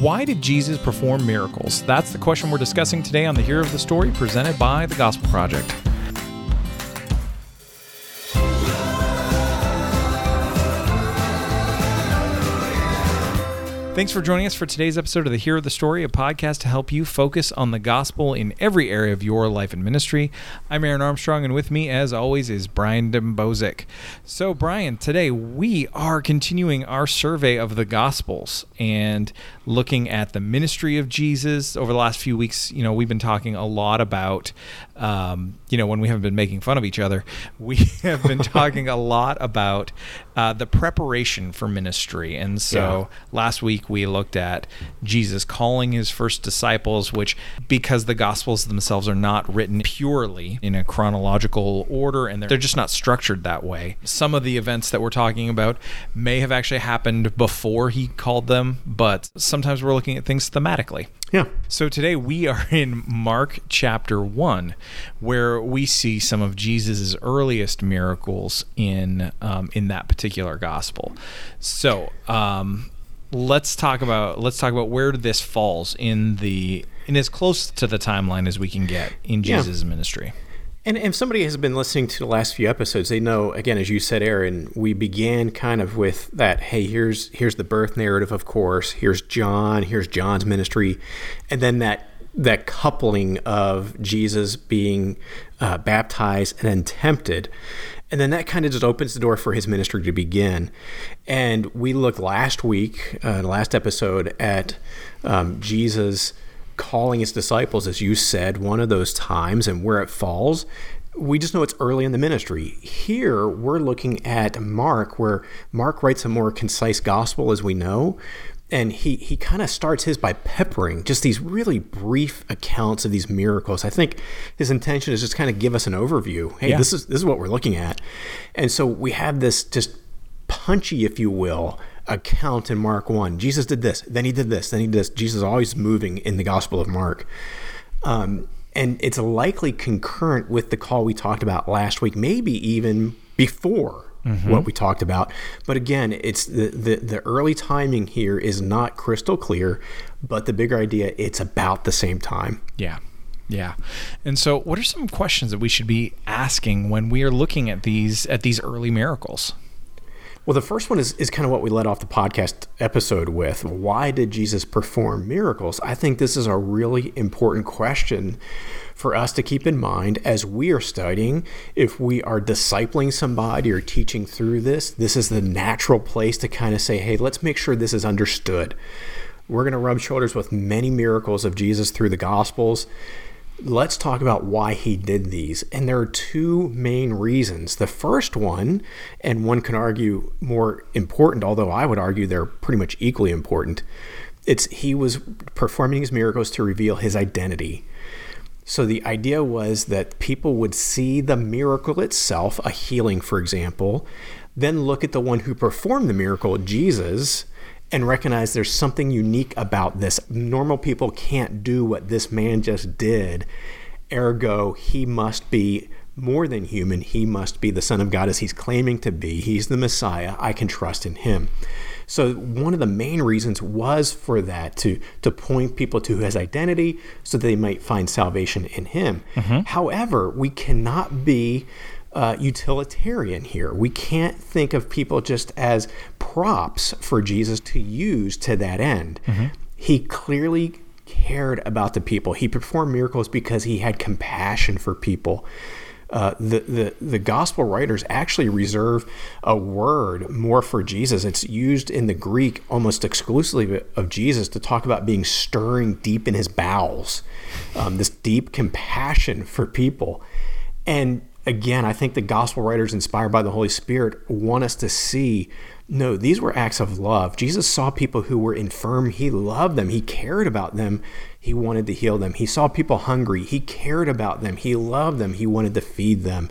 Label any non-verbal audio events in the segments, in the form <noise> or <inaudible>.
Why did Jesus perform miracles? That's the question we're discussing today on the Hero of the Story presented by the Gospel Project. Thanks for joining us for today's episode of the Hero of the Story, a podcast to help you focus on the gospel in every area of your life and ministry. I'm Aaron Armstrong, and with me, as always, is Brian Dembowczyk. So, Brian, today we are continuing our survey of the Gospels and looking at the ministry of Jesus. Over the last few weeks, you know, we've been talking a lot about, um, you know, when we haven't been making fun of each other, we <laughs> have been <laughs> talking a lot about uh, the preparation for ministry. And so Yeah. last week we looked at Jesus calling his first disciples, which, because the Gospels themselves are not written purely in a chronological order and they're, they're just not structured that way, some of the events that we're talking about may have actually happened before he called them, but sometimes we're looking at things thematically. Yeah. So today we are <laughs> in Mark chapter 1, where we see some of Jesus' earliest miracles in um, in that particular gospel. So um, let's talk about let's talk about where this falls in the in as close to the timeline as we can get in Yeah. Jesus' ministry. And if somebody has been listening to the last few episodes, they know again, as you said, Aaron, we began kind of with that. Hey, here's here's the birth narrative, of course. Here's John. Here's John's ministry, and then that that coupling of Jesus being uh, baptized and then tempted. And then that kind of just opens the door for his ministry to begin. And we looked last week, uh, last episode, at um, Jesus calling his disciples, as you said, one of those times and where it falls. We just know it's early in the ministry. Here, we're looking at Mark, where Mark writes a more concise gospel, as we know. And he, he kind of starts his by peppering just these really brief accounts of these miracles. I think his intention is just kind of give us an overview. Hey, Yeah. this is this is what we're looking at. And so we have this just punchy, if you will, account in Mark 1. Jesus did this, then he did this, then he did this. Jesus is always moving in the Gospel of Mark. Um, and it's likely concurrent with the call we talked about last week, maybe even before what we talked about. But again, it's the, the, the early timing here is not crystal clear, but the bigger idea, it's about the same time. Yeah. Yeah. And so what are some questions that we should be asking when we are looking at these at these early miracles? Well, the first one is, is kind of what we led off the podcast episode with. Why did Jesus perform miracles? I think this is a really important question for us to keep in mind as we are studying. If we are discipling somebody or teaching through this, this is the natural place to kind of say, hey, let's make sure this is understood. We're going to rub shoulders with many miracles of Jesus through the Gospels let's talk about why he did these. And there are two main reasons. The first one, and one can argue more important, although I would argue they're pretty much equally important, it's he was performing these miracles to reveal his identity. So the idea was that people would see the miracle itself, a healing, for example, then look at the one who performed the miracle, Jesus, and recognize there's something unique about this. Normal people can't do what this man just did. Ergo, he must be more than human. He must be the Son of God as he's claiming to be. He's the Messiah. I can trust in him. So one of the main reasons was for that to to point people to his identity so that they might find salvation in him. Mm-hmm. However, we cannot be uh, utilitarian here. We can't think of people just as props for Jesus to use to that end. He clearly cared about the people. He performed miracles because he had compassion for people. Uh, the, the the gospel writers actually reserve a word more for Jesus. It's used in the Greek almost exclusively of Jesus to talk about being stirring deep in his bowels, um, this deep compassion for people. And again, I think the gospel writers, inspired by the Holy Spirit, want us to see no, these were acts of love. Jesus saw people who were infirm. He loved them. He cared about them. He wanted to heal them. He saw people hungry. He cared about them. He loved them. He wanted to feed them,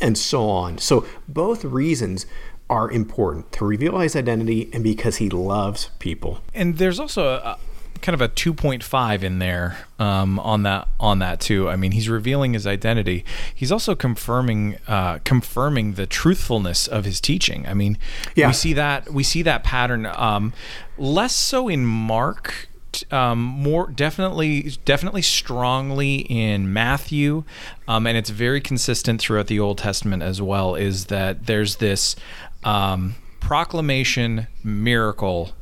and so on. So, both reasons are important to reveal his identity and because he loves people. And there's also a, kind of a 2.5 in there um, on that on that too. I mean, he's revealing his identity. He's also confirming uh, confirming the truthfulness of his teaching. I mean, Yeah. we see that we see that pattern um, less so in Mark um, more definitely definitely strongly in Matthew, um, and it's very consistent throughout the Old Testament as well. Is that there's this um, proclamation, miracle,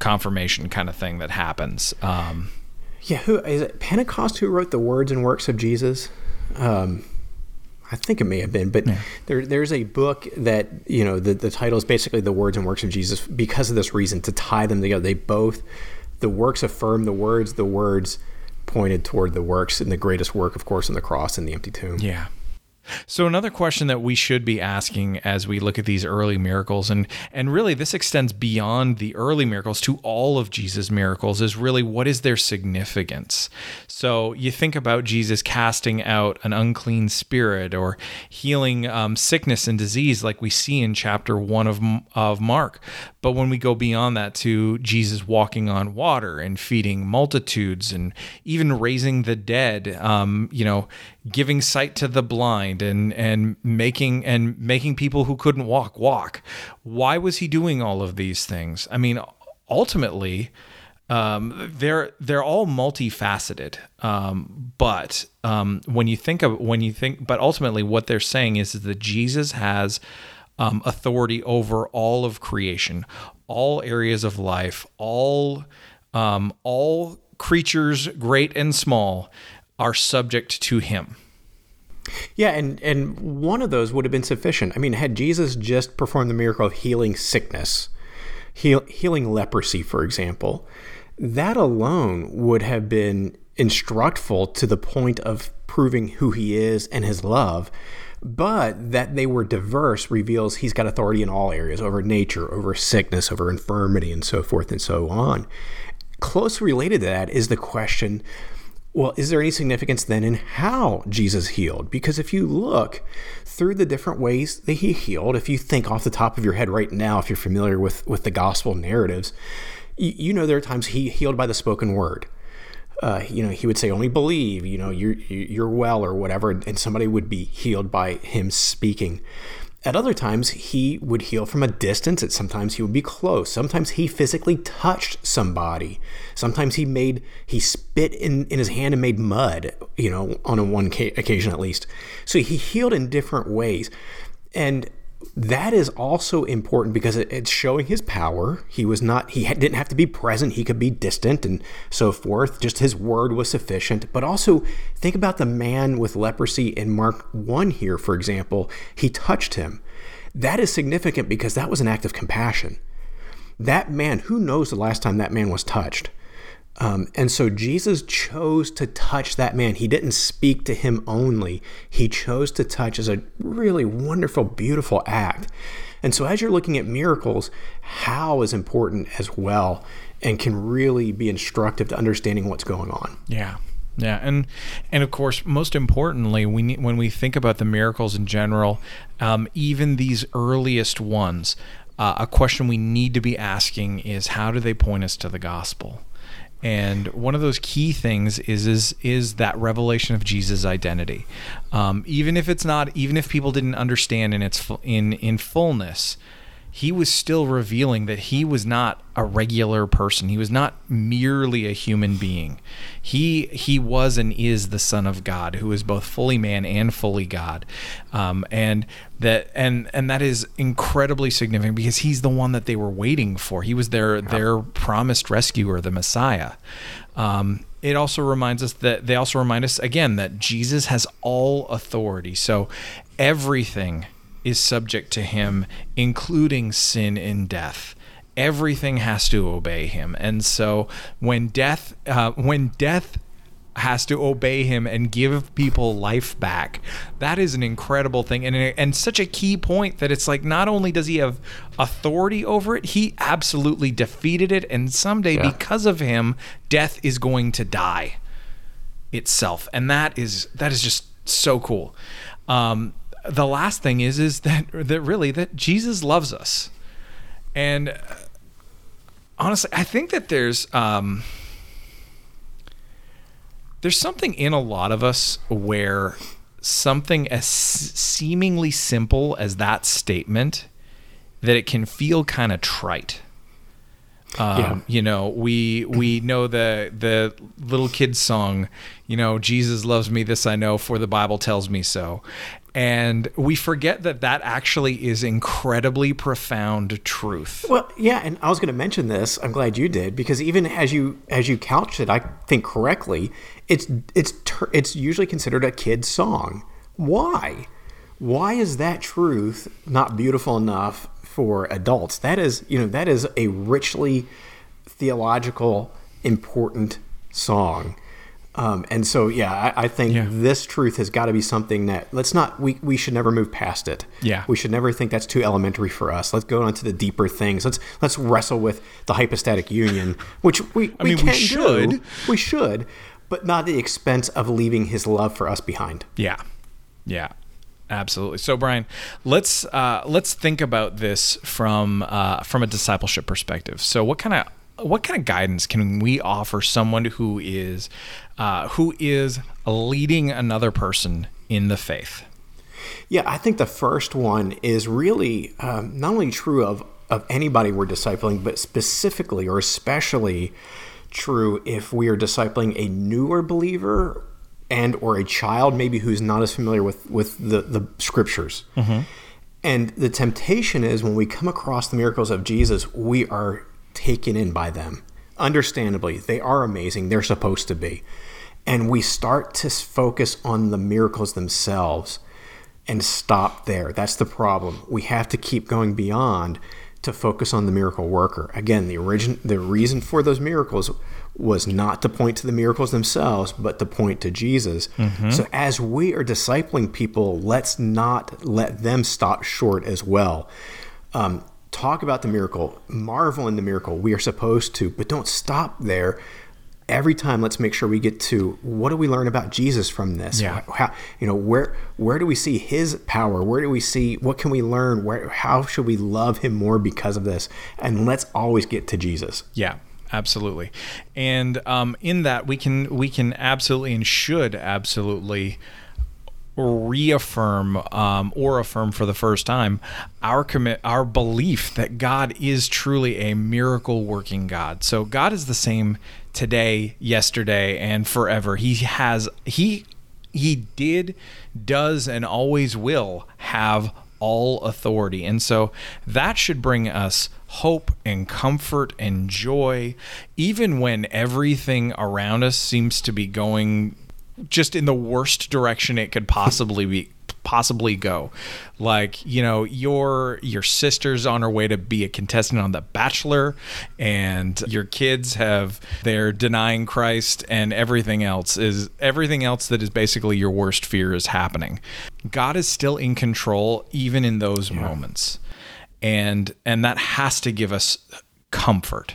confirmation kind of thing that happens. Um, yeah, who is it? Pentecost who wrote the words and works of Jesus? Um, I think it may have been, but yeah. there, there's a book that you know the the title is basically the words and works of Jesus because of this reason to tie them together. They both the works affirm the words, the words pointed toward the works, and the greatest work, of course, in the cross and the empty tomb. Yeah. So another question that we should be asking as we look at these early miracles and and really this extends beyond the early miracles to all of Jesus miracles is really what is their significance. So you think about Jesus casting out an unclean spirit or healing um, sickness and disease like we see in chapter 1 of of Mark. But when we go beyond that to Jesus walking on water and feeding multitudes and even raising the dead, um, you know, giving sight to the blind and and making and making people who couldn't walk walk. Why was he doing all of these things? I mean, ultimately, um, they're they're all multifaceted. Um, but um, when you think of when you think, but ultimately, what they're saying is, is that Jesus has um, authority over all of creation, all areas of life, all um, all creatures, great and small are subject to him. Yeah, and and one of those would have been sufficient. I mean, had Jesus just performed the miracle of healing sickness, heal, healing leprosy, for example, that alone would have been instructful to the point of proving who he is and his love. But that they were diverse reveals he's got authority in all areas over nature, over sickness, over infirmity, and so forth and so on. Closely related to that is the question well, is there any significance then in how Jesus healed? Because if you look through the different ways that he healed, if you think off the top of your head right now, if you're familiar with, with the gospel narratives, you, you know there are times he healed by the spoken word. Uh, you know, he would say, only believe, you know, you're, you're well or whatever, and somebody would be healed by him speaking. At other times, he would heal from a distance. At sometimes he would be close. Sometimes he physically touched somebody. Sometimes he made he spit in, in his hand and made mud. You know, on a one occasion at least. So he healed in different ways, and that is also important because it's showing his power. He was not, he didn't have to be present. He could be distant and so forth. Just his word was sufficient. But also think about the man with leprosy in Mark 1 here, for example. He touched him. That is significant because that was an act of compassion. That man, who knows the last time that man was touched? Um, and so Jesus chose to touch that man. He didn't speak to him only, he chose to touch as a really wonderful, beautiful act. And so, as you're looking at miracles, how is important as well and can really be instructive to understanding what's going on. Yeah. Yeah, and and of course, most importantly, we need, when we think about the miracles in general, um, even these earliest ones, uh, a question we need to be asking is how do they point us to the gospel? And one of those key things is is is that revelation of Jesus' identity. Um, even if it's not, even if people didn't understand in its in in fullness, he was still revealing that he was not a regular person. He was not merely a human being. He he was and is the Son of God, who is both fully man and fully God, um, and that and and that is incredibly significant because he's the one that they were waiting for. He was their their promised rescuer, the Messiah. Um, it also reminds us that they also remind us again that Jesus has all authority. So everything is subject to him, including sin and death. Everything has to obey him, and so when death, uh, when death has to obey him and give people life back. That is an incredible thing and and such a key point that it's like not only does he have authority over it, he absolutely defeated it and someday yeah. because of him death is going to die itself. And that is that is just so cool. Um, the last thing is is that that really that Jesus loves us, and uh, honestly, I think that there's um, there's something in a lot of us where something as seemingly simple as that statement that it can feel kind of trite. Um, Yeah. You know, we we <clears throat> know the the little kid song. You know, Jesus loves me. This I know, for the Bible tells me so. And we forget that that actually is incredibly profound truth. Well, yeah, and I was going to mention this. I'm glad you did because even as you as you couched it, I think correctly. It's it's ter- it's usually considered a kid's song. Why? Why is that truth not beautiful enough for adults? That is, you know, that is a richly theological, important song. Um, and so, yeah, I, I think Yeah. this truth has got to be something that let's not we, we should never move past it. Yeah. we should never think that's too elementary for us. Let's go on to the deeper things. Let's let's wrestle with the hypostatic union, which we I mean, we can should. do. we should, but not at the expense of leaving His love for us behind. Yeah, yeah, absolutely. So, Brian, let's uh, let's think about this from uh, from a discipleship perspective. So, what kind of what kind of guidance can we offer someone who is uh, who is leading another person in the faith? Yeah, I think the first one is really um, not only true of, of anybody we're discipling, but specifically or especially true if we are discipling a newer believer and or a child maybe who's not as familiar with, with the, the scriptures. And the temptation is when we come across the miracles of Jesus, we are taken in by them. Understandably, they are amazing. They're supposed to be. And we start to focus on the miracles themselves and stop there. That's the problem. We have to keep going beyond to focus on the miracle worker. Again, the origin the reason for those miracles was not to point to the miracles themselves, but to point to Jesus. So as we are discipling people, let's not let them stop short as well. Um, talk about the miracle, marvel in the miracle. We are supposed to, but don't stop there. Every time, let's make sure we get to what do we learn about Jesus from this? Yeah. How, you know, where where do we see His power? Where do we see what can we learn? Where how should we love Him more because of this? And let's always get to Jesus. Yeah, absolutely. And um, in that, we can we can absolutely and should absolutely reaffirm um, or affirm for the first time our commit our belief that God is truly a miracle working God. So God is the same today, yesterday, and forever. He has he he did, does, and always will have all authority. And so that should bring us hope and comfort and joy, even when everything around us seems to be going just in the worst direction it could possibly be possibly go. Like you know your your sister's on her way to be a contestant on the bachelor and your kids have they're denying christ and everything else is everything else that is basically your worst fear is happening. God is still in control even in those moments. And and that has to give us comfort.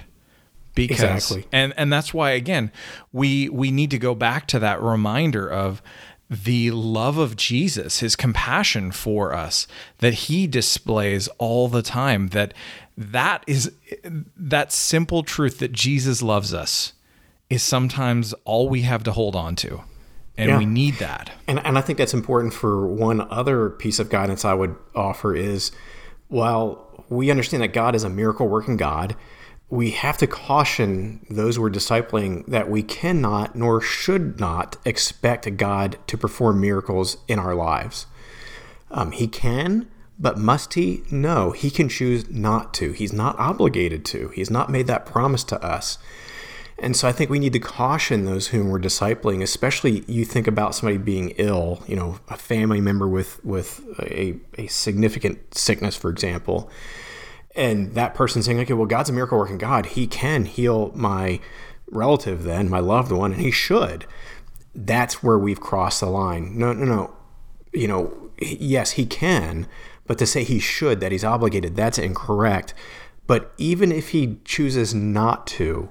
Because Exactly. and and that's why again we we need to go back to that reminder of the love of Jesus his compassion for us that he displays all the time that that is that simple truth that Jesus loves us is sometimes all we have to hold on to and Yeah. we need that And, and I think that's important for one other piece of guidance I would offer is while we understand that God is a miracle working God, we have to caution those we're discipling that we cannot nor should not expect God to perform miracles in our lives. Um, he can, but must he? No, he can choose not to. He's not obligated to. He's not made that promise to us. And so I think we need to caution those whom we're discipling, especially you think about somebody being ill, you know, a family member with with a, a significant sickness, for example, and that person saying, okay, well, God's a miracle working God. He can heal my relative, then my loved one, and He should. That's where we've crossed the line. No, no, no. You know, yes, He can, but to say He should, that He's obligated, that's incorrect. But even if He chooses not to,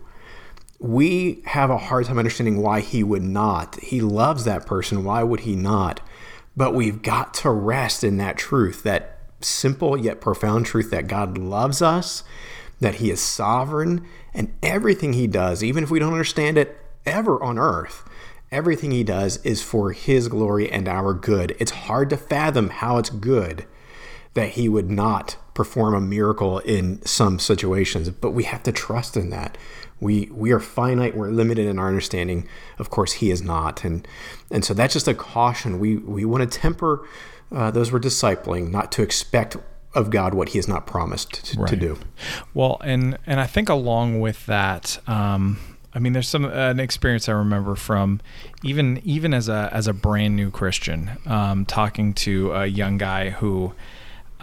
we have a hard time understanding why he would not. He loves that person. Why would he not? But we've got to rest in that truth, that simple yet profound truth that God loves us, that he is sovereign, and everything he does, even if we don't understand it ever on earth, everything he does is for his glory and our good. It's hard to fathom how it's good. That he would not perform a miracle in some situations, but we have to trust in that. We we are finite, we're limited in our understanding. Of course, he is not. And and so that's just a caution. We we want to temper uh, those we're discipling, not to expect of God what He has not promised to, right. to do. Well, and and I think along with that, um, I mean, there's some an experience I remember from even even as a as a brand new Christian, um, talking to a young guy who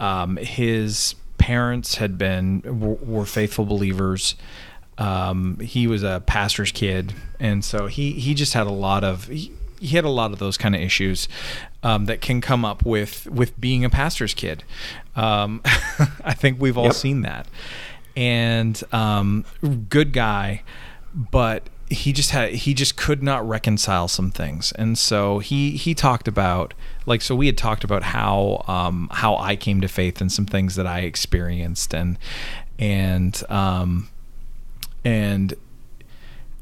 um, his parents had been were faithful believers. Um, he was a pastor's kid, and so he he just had a lot of he, he had a lot of those kind of issues um, that can come up with with being a pastor's kid. Um, <laughs> I think we've all yep. seen that, and um, good guy but he just had he just could not reconcile some things. And so he he talked about like so we had talked about how um how I came to faith and some things that I experienced. And and um and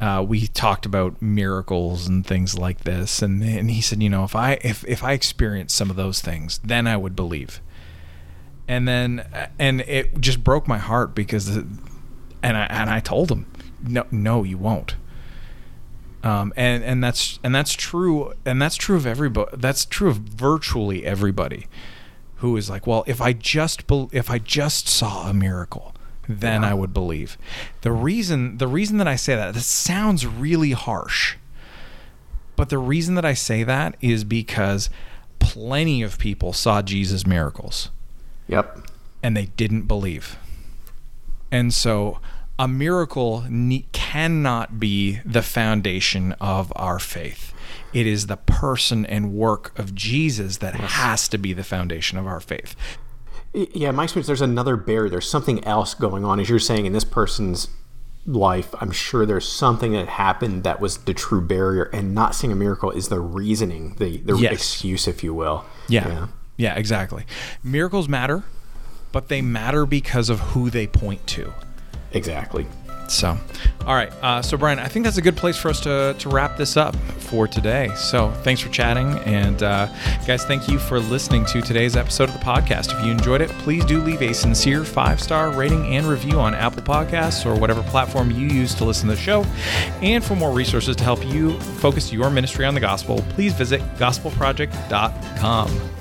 uh, we talked about miracles and things like this. And and he said you know if I if if I experienced some of those things then I would believe. And then and it just broke my heart because and I and I told him no, no, you won't. Um, and and that's and that's true, and that's true of everybody. That's true of virtually everybody who is like, well, if I just be- if I just saw a miracle, then yeah. I would believe. The reason the reason that I say that this sounds really harsh, but the reason that I say that is because plenty of people saw Jesus' miracles. Yep. And they didn't believe. And so a miracle ne- cannot be the foundation of our faith. It is the person and work of Jesus that has to be the foundation of our faith. Yeah, my experience, there's another barrier. There's something else going on. As you're saying, in this person's life, I'm sure there's something that happened that was the true barrier, and not seeing a miracle is the reasoning, the, the yes. excuse, if you will. Yeah. yeah. Yeah, exactly. Miracles matter, but they matter because of who they point to. Exactly. So, all right. Uh, so, Brian, I think that's a good place for us to, to wrap this up for today. So, thanks for chatting. And, uh, guys, thank you for listening to today's episode of the podcast. If you enjoyed it, please do leave a sincere five star rating and review on Apple Podcasts or whatever platform you use to listen to the show. And for more resources to help you focus your ministry on the gospel, please visit gospelproject.com.